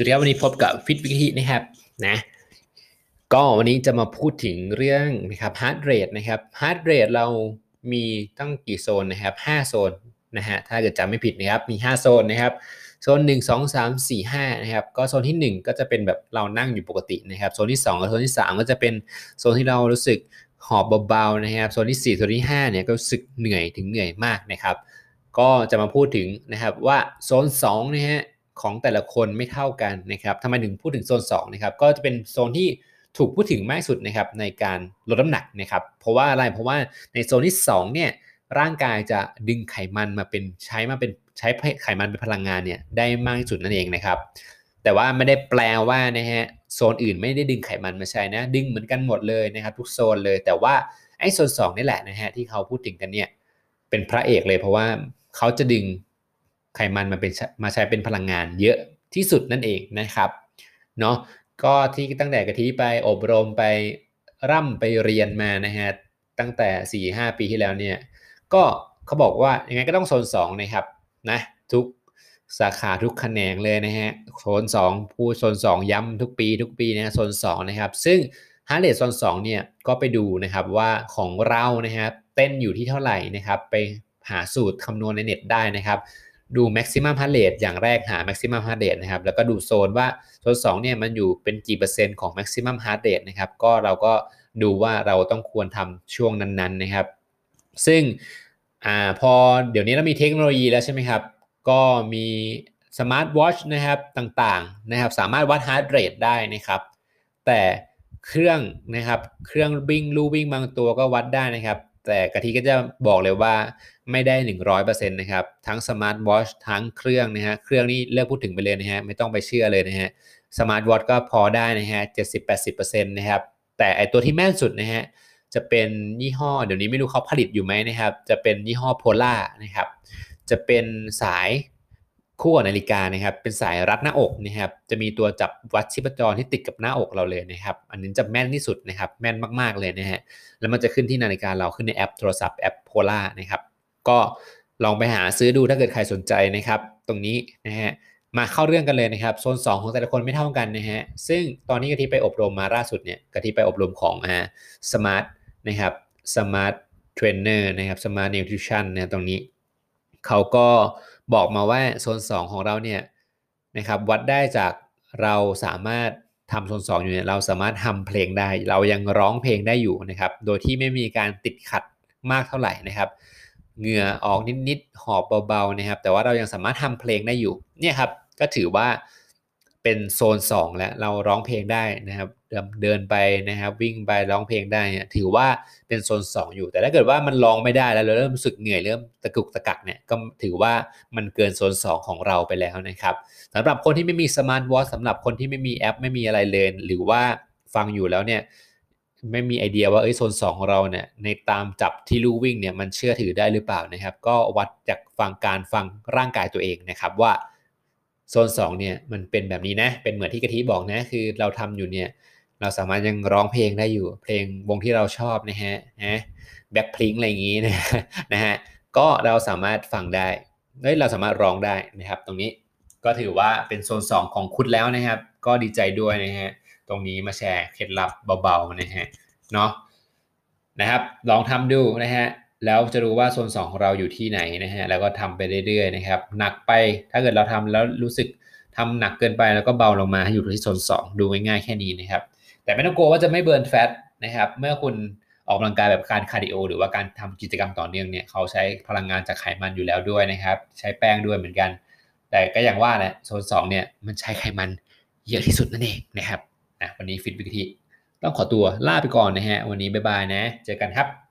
วัสดีครับวันนี้พบกับฟิตวิธีนะครับนะก็วันนี้จะมาพูดถึงเรื่องนะครับ heart rate นะครับ heart rate เรามีตั้งกี่โซนนะครับ5โซนนะฮะถ้าเกิดจำไม่ผิดนะครับมี 5 โซนนะครับโซน 1 2 3 4 5นะครับก็โซนที่ 1 ก็จะเป็นแบบเรานั่งอยู่ปกตินะครับโซนที่ 2 กับโซนที่ 3 ก็จะเป็นโซนที่เรารู้สึกหอบเบาๆนะครับโซนที่4โซนที่5เนี่ยก็รู้สึกเหนื่อยถึงเหนื่อยมากนะครับ ก็จะมาพูดถึงนะครับว่าโซน2นะฮะ ของแต่ละคนไม่เท่ากันนะครับทำไมถึงพูดถึงโซน2นะครับก็จะเป็นโซนที่ถูกพูดถึงมากสุดนะครับในการลดน้ำหนักนะครับเพราะว่าอะไรเพราะว่าในโซนที่2เนี่ยร่างกายจะดึงไขมันมาเป็นใช้มาเป็นใช้ไขมันเป็นพลังงานเนี่ยได้มากที่สุดนั่นเองนะครับ แต่ว่าไม่ได้แปลว่านะฮะโซนอื่นไม่ได้ดึงไขมันมาใช้นะดึงเหมือนกันหมดเลยนะครับ ทุกโซนเลย แต่ว่าไอ้โซน2นี่แหละนะฮะที่เขาพูดถึงกันเนี่ยเป็นพระเอกเลยเพราะว่าเขาจะดึง ไขมันมาเป็นมาใช้เป็นพลังงานเยอะที่สุดนั่นเองนะครับเนาะก็ที่ตั้งแต่กะทิไปอบรมไปร่ำไปเรียนมานะฮะตั้งแต่ 4-5 ปีที่แล้วเนี่ยก็เขาบอกว่ายังไงก็ต้องโซน2นะครับนะทุกสาขาทุกแขนงเลยนะฮะโซน2ผู้โซน2 ย้ำทุกปีทุกปีนะโซน2นะครับซึ่งheart rate โซน2เนี่ยก็ไปดูนะครับว่าของเรานะครับเต้นอยู่ที่เท่าไหร่นะครับไปหาสูตรคำนวณในเน็ตได้นะครับ ดู maximum heart rate อย่างแรกหา maximum heart rate นะครับ แล้วก็ดูโซนว่าโซน2เนี่ยมันอยู่เป็นกี่เปอร์เซ็นต์ของ maximum heart rate นะครับ ก็เราก็ดูว่าเราต้องควรทำช่วงนั้นๆนะครับ ซึ่งอ่าพอเดี๋ยวนี้เรามีเทคโนโลยีแล้วใช่ไหมครับ ก็มี smart watch นะครับต่างๆนะครับ สามารถวัด heart rate ได้นะครับ แต่เครื่องนะครับ เครื่องวิ่งลู่วิ่งบางตัวก็วัดได้นะครับ แต่กะทิก็จะบอกเลยว่าไม่ได้ 100%นะครับ ทั้ง smart watch ทั้งเครื่องนะฮะ เครื่องนี้เลิกพูดถึงไปเลยนะฮะ ไม่ต้องไปเชื่อเลยนะฮะ smart watch ก็พอได้นะฮะ 70-80%นะครับ แต่ไอตัวที่แม่นสุดนะฮะ จะเป็นยี่ห้อ เดี๋ยวนี้ไม่รู้เขาผลิตอยู่ไหมนะครับ จะเป็นยี่ห้อ Polarนะครับ จะเป็นสาย คู่กับนาฬิกานะครับ เป็นสายรัดหน้าอกนะครับ จะมีตัวจับวัดชีพจรที่ติดกับหน้าอกเราเลยนะครับ อันนี้จะแม่นที่สุดนะครับ แม่นมากๆเลยนะฮะ แล้วมันจะขึ้นที่นาฬิกาเราขึ้นในแอปโทรศัพท์แอปโพล่านะครับ ก็ลองไปหาซื้อดูถ้าเกิดใครสนใจนะครับ ตรงนี้นะฮะ มาเข้าเรื่องกันเลยนะครับ โซน 2 ของแต่ละคนไม่เท่ากันนะฮะ ซึ่งตอนนี้กะทิไปอบรมมาล่าสุดเนี่ยกะทิไปอบรมของอ่าsmart นะครับ smart trainer นะครับ smart nutrition นะตรงนี้เขาก็ บอกมาว่าโซน 2 ของเราเนี่ยนะครับวัดได้จากเราสามารถทำโซน2อยู่เนี่ยเราสามารถฮัมเพลงได้ เรายังร้องเพลงได้อยู่นะครับโดยที่ไม่มีการติดขัดมากเท่าไหร่นะครับเหงื่อออกนิดๆหอบเบาๆนะครับแต่ว่าเรายังสามารถฮัมเพลงได้อยู่เนี่ยครับก็ถือว่า เป็นโซน 2 แล้วเราร้องเพลงได้นะครับ เดินไปนะครับวิ่งไปร้องเพลงได้เนี่ยถือว่าเป็นโซน 2 อยู่ แต่ถ้าเกิดว่ามันร้องไม่ได้แล้วเราเริ่มรู้สึกเหนื่อยเริ่มตะกุกตะกักเนี่ยก็ถือว่ามันเกินโซน 2 ของเราไปแล้วนะครับสำหรับคนที่ไม่มีสมาร์ทวอทสำหรับคนที่ไม่มีแอปไม่มีอะไรเลยหรือว่าฟังอยู่แล้วเนี่ยไม่มีไอเดียว่าเอ้ยโซน 2 ของเราเนี่ยในตามจับที่ลู่วิ่งเนี่ยมันเชื่อถือได้หรือเปล่านะครับ ก็วัดจากฟังการฟังร่างกายตัวเองนะครับว่า โซน2เนี่ยมันเป็นแบบนี้นะ เป็นเหมือนที่กะทิบอกนะ คือเราทำอยู่เนี่ยเราสามารถยังร้องเพลงได้อยู่ เพลงวงที่เราชอบนะฮะนะแบ็คพลิงอะไรอย่างงี้นะนะฮะก็เราสามารถฟังได้เฮ้ยเราสามารถร้องได้นะครับ ตรงนี้ก็ถือว่าเป็นโซน 2 ของคุณแล้วนะครับ ก็ดีใจด้วยนะฮะตรงนี้มาแชร์เคล็ดลับเบาๆนะฮะเนาะนะครับ ลองทำดูนะฮะ แล้วจะรู้ว่าโซน2ของเราอยู่ที่ไหนนะฮะแล้วก็ทำไปเรื่อยๆนะครับหนักไปถ้าเกิดเราทำแล้วรู้สึกทำหนักเกินไปแล้วก็เบาลงมาให้อยู่ที่โซน2 ดูง่ายๆแค่นี้นะครับแต่ไม่ต้องกลัวว่าจะไม่ burn fat นะครับเมื่อคุณออกกำลังกายแบบการ cardio หรือว่าการทำกิจกรรมต่อเนื่องเนี่ยเขาใช้พลังงานจากไขมันอยู่แล้วด้วยนะครับ ใช้แป้งด้วยเหมือนกัน แต่ก็อย่างว่าแหละโซน2เนี่ยมันใช้ไขมันเยอะที่สุดนั่นเองนะครับนะวันนี้ Fit with กะทิต้องขอตัวลาไปก่อนนะฮะวันนี้บ๊ายบายนะ เจอกันครับ